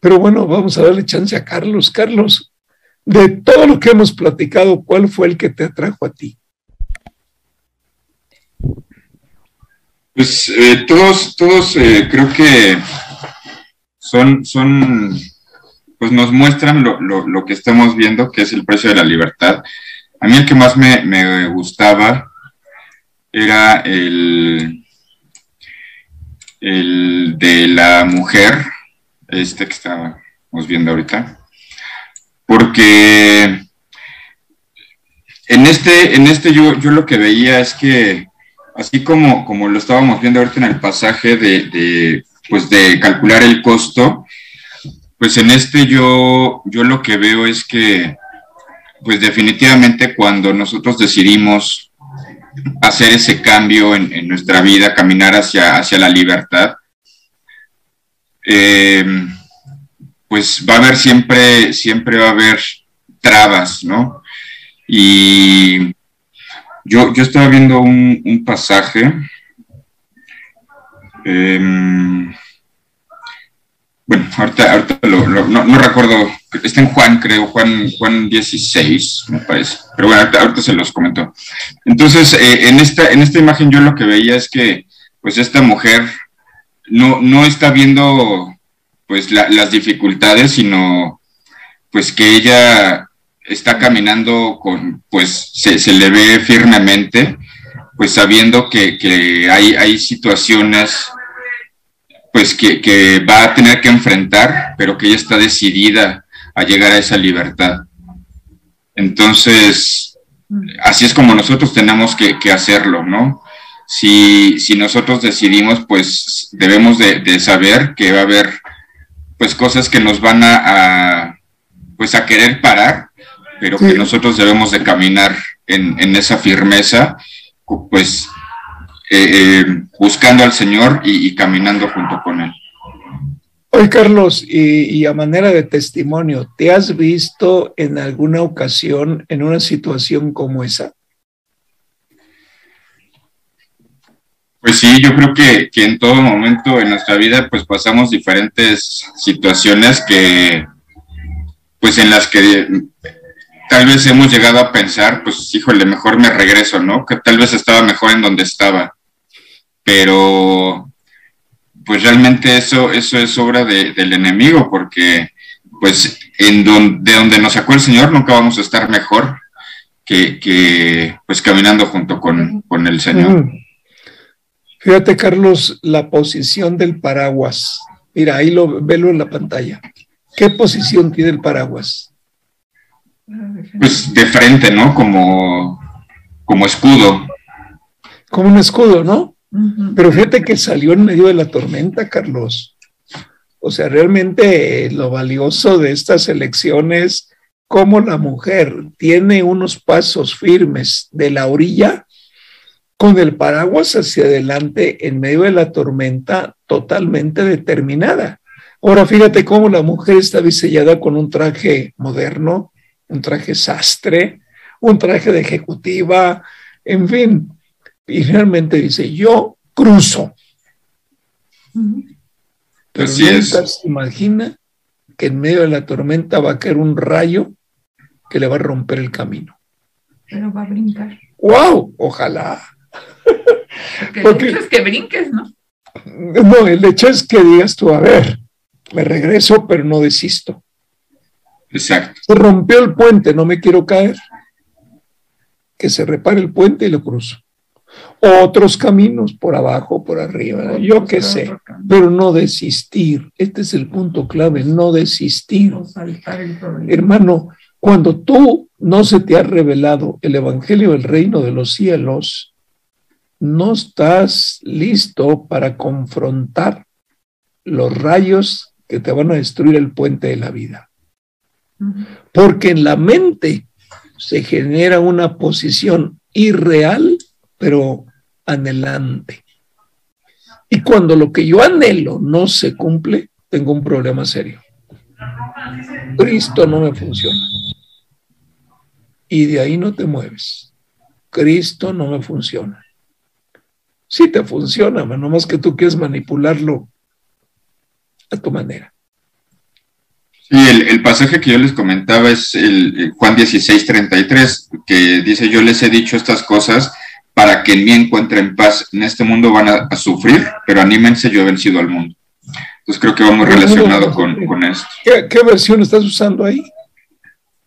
Pero bueno, vamos a darle chance a Carlos. Carlos, de todo lo que hemos platicado, ¿cuál fue el que te atrajo a ti? Pues eh, todos, todos eh, creo que son, son, pues nos muestran lo, lo, lo, que estamos viendo, que es el precio de la libertad. A mí el que más me, me gustaba era el, el de la mujer, este que estamos viendo ahorita, porque en este, en este yo, yo lo que veía es que, así como, como lo estábamos viendo ahorita en el pasaje de, de pues de calcular el costo, pues en este yo, yo lo que veo es que, pues definitivamente cuando nosotros decidimos hacer ese cambio en, en nuestra vida, caminar hacia, hacia la libertad, eh, pues va a haber siempre, siempre va a haber trabas, ¿no? Y yo, yo estaba viendo un, pasaje eh, bueno, ahorita, ahorita lo, no, recuerdo, está en Juan, creo, Juan, Juan 16, me parece, pero bueno, ahorita, se los comento. Entonces, eh, en, esta, en esta imagen yo lo que veía es que, pues, esta mujer no, no está viendo, pues, la, las dificultades, sino, pues, que ella está caminando con, pues, se, se le ve firmemente, pues, sabiendo que, que hay, hay situaciones pues que, que, va a tener que enfrentar, pero que ella está decidida a llegar a esa libertad. Entonces, así es como nosotros tenemos que, que hacerlo, ¿no? Si, si, nosotros decidimos, pues debemos de, de, saber que va a haber pues cosas que nos van a, a pues a querer parar, pero sí. que nosotros debemos de caminar en, en esa firmeza, pues eh, eh, buscando al Señor y, y, caminando junto con Él. Oye, Carlos, y, y, a manera de testimonio, ¿te has visto en alguna ocasión en una situación como esa? Pues sí, yo creo que, que en todo momento en nuestra vida pues pasamos diferentes situaciones que pues en las que tal vez hemos llegado a pensar, pues híjole, mejor me regreso, ¿no? Que tal vez estaba mejor en donde estaba pero pues realmente eso, eso es obra de, del enemigo, porque pues en donde, de donde nos sacó el Señor nunca vamos a estar mejor que, que pues caminando junto con, con el Señor. Fíjate, Carlos, la posición del paraguas. Mira, ahí lo velo en la pantalla. ¿Qué posición tiene el paraguas? Pues de frente, ¿no? Como, como escudo. Como un escudo, ¿no? Pero fíjate que salió en medio de la tormenta, Carlos. O sea, realmente lo valioso de estas elecciones, como la mujer tiene unos pasos firmes de la orilla con el paraguas hacia adelante en medio de la tormenta totalmente determinada. Ahora fíjate cómo la mujer está diseñada con un traje moderno, un traje sastre, un traje de ejecutiva, en fin, y realmente dice, yo cruzo. Pero Así es. imagina que en medio de la tormenta va a caer un rayo que le va a romper el camino. Pero va a brincar. ¡Wow! Ojalá. Porque, Porque- el hecho es que brinques, ¿no? No, el hecho es que digas tú, a ver, me regreso, pero no desisto. Exacto. Se rompió el puente, no me quiero caer. Que se repare el puente y lo cruzo. Otros caminos, por abajo, por arriba, yo qué sé, pero no desistir. Este es el punto clave, no desistir. O saltar el problema. Hermano, cuando tú no se te ha revelado el Evangelio del Reino de los cielos, no estás listo para confrontar los rayos que te van a destruir el puente de la vida. Porque en la mente se genera una posición irreal, pero anhelante. Y cuando lo que yo anhelo no se cumple, tengo un problema serio. Cristo no me funciona. Y de ahí no te mueves. Cristo no me funciona. Sí te funciona, no más que tú quieres manipularlo a tu manera. Sí, el, el pasaje que yo les comentaba es el eh, Juan 16, 33, que dice, yo les he dicho estas cosas para que en mí encuentren paz. En este mundo van a, a sufrir, pero anímense, yo he vencido al mundo. Entonces creo que va muy relacionado con, con esto. ¿Qué, qué versión estás usando ahí?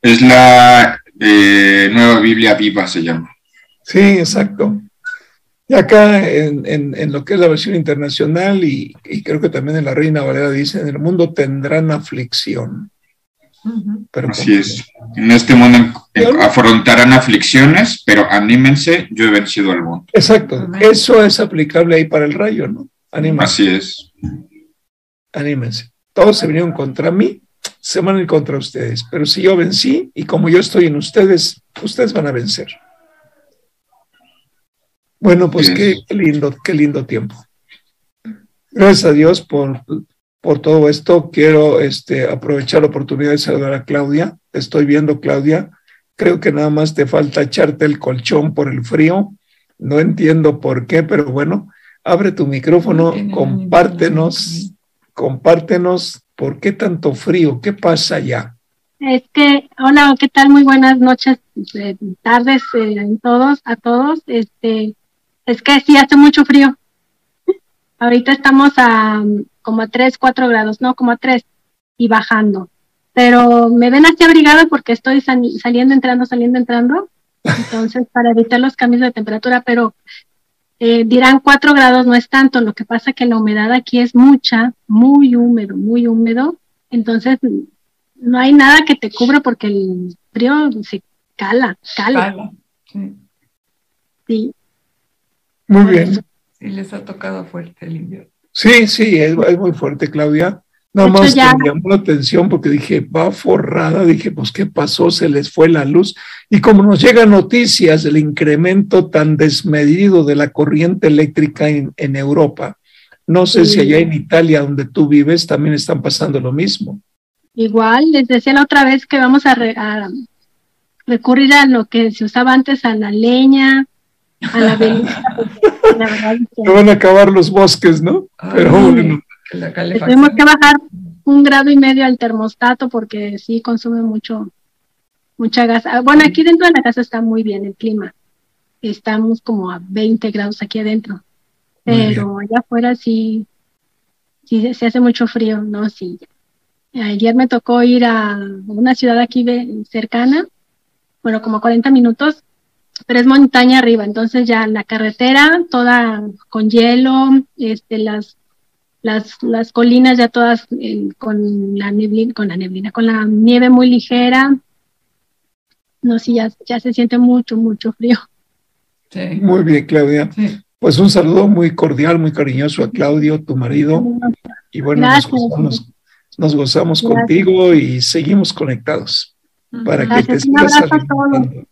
Es la eh, nueva Biblia viva, se llama. Sí, exacto. Y acá en, en- en lo que es la versión internacional y, y creo que también en la Reina Valera dice, en el mundo tendrán aflicción. Pero Así es. En este mundo afrontarán aflicciones, pero anímense, yo he vencido al mundo. Exacto. Eso es aplicable ahí para el rayo, ¿no? Anímense. Así es. Anímense. Todos se vinieron contra mí, se van a ir contra ustedes. Pero si yo vencí y como yo estoy en ustedes, ustedes van a vencer. Bueno, pues qué, qué lindo, qué lindo tiempo. Gracias a Dios por, por todo esto. Quiero este, aprovechar la oportunidad de saludar a Claudia. Te estoy viendo, Claudia. Creo que nada más te falta echarte el colchón por el frío. No entiendo por qué, pero bueno, abre tu micrófono, compártenos, compártenos por qué tanto frío, qué pasa allá. Es que, hola, ¿qué tal? Muy buenas noches, eh, tardes eh, a todos, a todos. Este, es que sí hace mucho frío. Ahorita estamos a mm, como a 3, 4 grados, no, como a 3 y bajando. Pero me ven así abrigada porque estoy sali- saliendo, entrando, saliendo, entrando. Entonces, para evitar los cambios de temperatura, pero eh, dirán 4 grados no es tanto. Lo que pasa que la humedad aquí es mucha, muy húmedo, muy húmedo. Entonces, no hay nada que te cubra porque el frío se cala, cala. Cala, sí. Sí. Muy bien. Sí, les ha tocado fuerte el invierno. Sí, sí, es, es muy fuerte, Claudia. Nada más ya- que me llamó la atención porque dije, va forrada, dije, pues, ¿qué pasó? Se les fue la luz. Y como nos llegan noticias del incremento tan desmedido de la corriente eléctrica en, en Europa, no sé si allá en Italia, donde tú vives, también están pasando lo mismo. Igual, les decía la otra vez que vamos a, re- a recurrir a lo que se usaba antes, a la leña, a la velita. porque la verdad es que Se van a acabar los bosques, ¿no? Pero bueno, Que la bajar un grado y medio al termostato porque sí consume mucho, mucha gas. Ah, Bueno, aquí dentro de la casa está muy bien el clima. Estamos como a 20 grados aquí adentro. Pero allá afuera sí, sí se hace mucho frío, ¿no? Sí. Ayer me tocó ir a una ciudad aquí cercana, bueno, como 40 minutos, pero es montaña arriba, entonces ya la carretera toda con hielo, este, las, las, las colinas ya todas eh, con la neblina, con la neblina, con la nieve muy ligera. No, sí, ya, ya se siente mucho, mucho frío. muy bien, Claudia. Pues un saludo muy cordial, muy cariñoso a Claudio, tu marido. Y bueno, nos gozamos, nos gozamos contigo y seguimos conectados para que te un sigas abrazo a todos.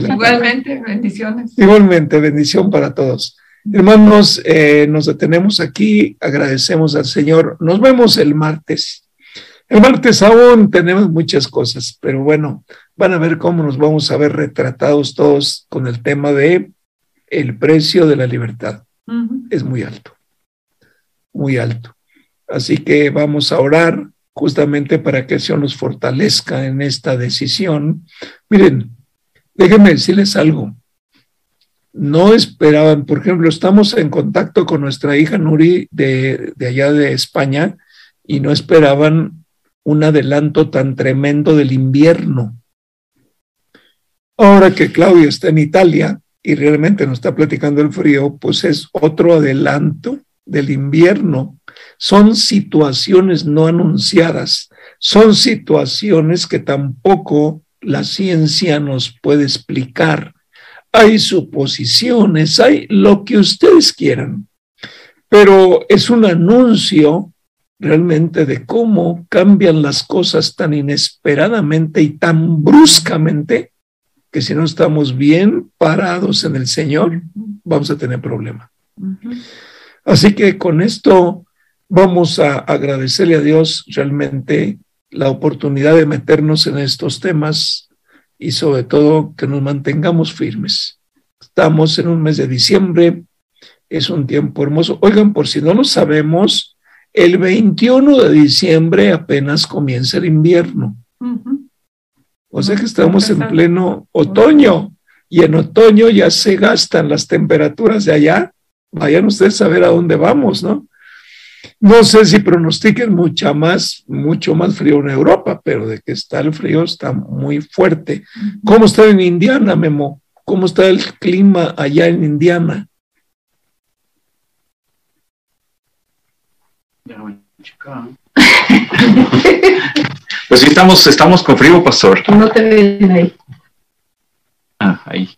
Igualmente, bendiciones. Igualmente, bendición para todos. Hermanos, eh, nos detenemos aquí, agradecemos al Señor. Nos vemos el martes. El martes aún tenemos muchas cosas, pero bueno, van a ver cómo nos vamos a ver retratados todos con el tema de el precio de la libertad. Es muy alto, muy alto. Así que vamos a orar justamente para que el Señor nos fortalezca en esta decisión. Miren, déjenme decirles algo. No esperaban, por ejemplo, estamos en contacto con nuestra hija Nuri de, de allá de España y no esperaban un adelanto tan tremendo del invierno. Ahora que Claudia está en Italia y realmente nos está platicando el frío, pues es otro adelanto del invierno. Son situaciones no anunciadas, son situaciones que tampoco la ciencia nos puede explicar. Hay suposiciones, hay lo que ustedes quieran, pero es un anuncio realmente de cómo cambian las cosas tan inesperadamente y tan bruscamente que si no estamos bien parados en el Señor, vamos a tener problema. Así que con esto vamos a agradecerle a Dios realmente la oportunidad de meternos en estos temas y sobre todo que nos mantengamos firmes. Estamos en un mes de diciembre, es un tiempo hermoso. Oigan, por si no lo sabemos, el 21 de diciembre apenas comienza el invierno. O sea que estamos en pleno otoño y en otoño ya se gastan las temperaturas de allá. Vayan ustedes a ver a dónde vamos, ¿no? No sé si pronostiquen mucha más, mucho más frío en Europa, pero de que está el frío está muy fuerte. ¿Cómo está en Indiana, Memo? ¿Cómo está el clima allá en Indiana? Pues sí, estamos, estamos con frío, pastor. No te ven ahí. Ah, ahí.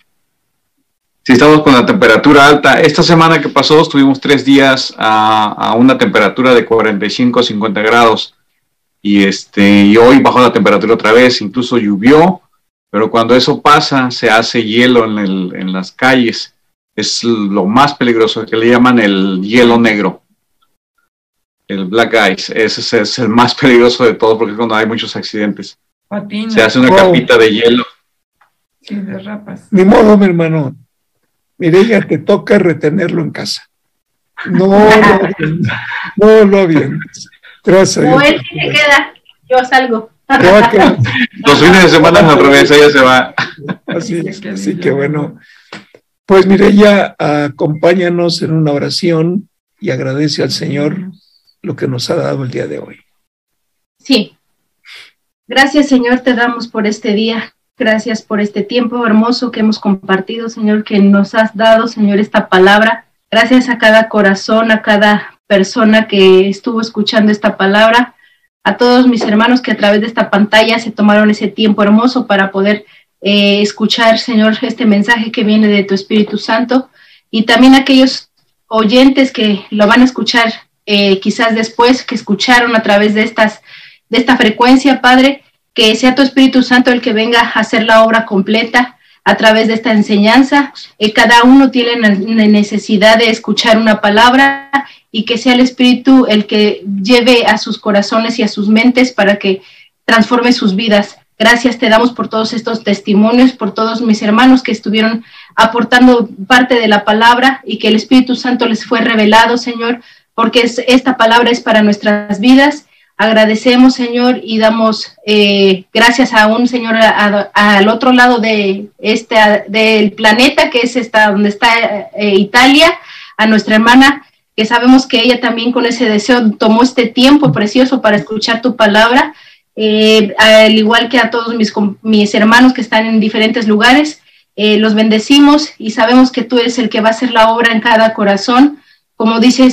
Sí, estamos con la temperatura alta. Esta semana que pasó estuvimos tres días a, a una temperatura de 45 a 50 grados. Y, este, y hoy bajó la temperatura otra vez, incluso llovió, pero cuando eso pasa se hace hielo en, el, en las calles. Es lo más peligroso, que le llaman el hielo negro el black ice, ese es el más peligroso de todo porque es cuando hay muchos accidentes. Se hace una capita de hielo. Sí, derrapas. Ni modo, mi hermano. Mire, ya te toca retenerlo en casa. No lo no lo Gracias. No, él sí se queda, yo salgo. Los fines de semana al revés, ella se va. Así, así que bueno. Pues mire, ya acompáñanos en una oración y agradece al Señor lo que nos ha dado el día de hoy. Sí. Gracias, Señor, te damos por este día. Gracias por este tiempo hermoso que hemos compartido, Señor, que nos has dado, Señor, esta palabra. Gracias a cada corazón, a cada persona que estuvo escuchando esta palabra, a todos mis hermanos que a través de esta pantalla se tomaron ese tiempo hermoso para poder eh, escuchar, Señor, este mensaje que viene de tu Espíritu Santo y también aquellos oyentes que lo van a escuchar eh, quizás después que escucharon a través de, estas, de esta frecuencia, Padre, que sea tu Espíritu Santo el que venga a hacer la obra completa a través de esta enseñanza. Eh, cada uno tiene la necesidad de escuchar una palabra y que sea el Espíritu el que lleve a sus corazones y a sus mentes para que transforme sus vidas. Gracias te damos por todos estos testimonios, por todos mis hermanos que estuvieron aportando parte de la palabra y que el Espíritu Santo les fue revelado, Señor, porque esta palabra es para nuestras vidas. Agradecemos, Señor, y damos eh, gracias a un Señor al otro lado de este, del planeta, que es esta, donde está eh, Italia, a nuestra hermana, que sabemos que ella también con ese deseo tomó este tiempo precioso para escuchar tu palabra, eh, al igual que a todos mis, mis hermanos que están en diferentes lugares. los bendecimos y sabemos que tú eres el que va a hacer la obra en cada corazón como dice,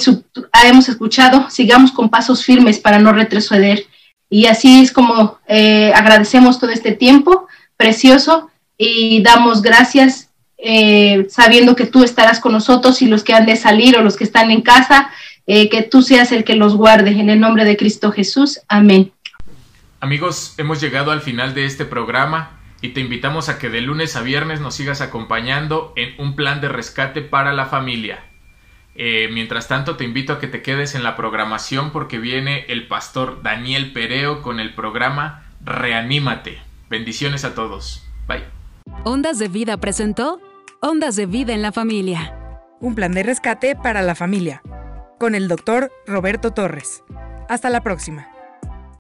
ah, hemos escuchado, sigamos con pasos firmes para no retroceder. Y así es como eh, agradecemos todo este tiempo precioso y damos gracias eh, sabiendo que tú estarás con nosotros y los que han de salir o los que están en casa, eh, que tú seas el que los guarde. En el nombre de Cristo Jesús. Amén. Amigos, hemos llegado al final de este programa y te invitamos a que de lunes a viernes nos sigas acompañando en un plan de rescate para la familia. Eh, mientras tanto, te invito a que te quedes en la programación porque viene el pastor Daniel Pereo con el programa Reanímate. Bendiciones a todos. Bye. Ondas de Vida presentó Ondas de Vida en la Familia. Un plan de rescate para la familia. Con el doctor Roberto Torres. Hasta la próxima.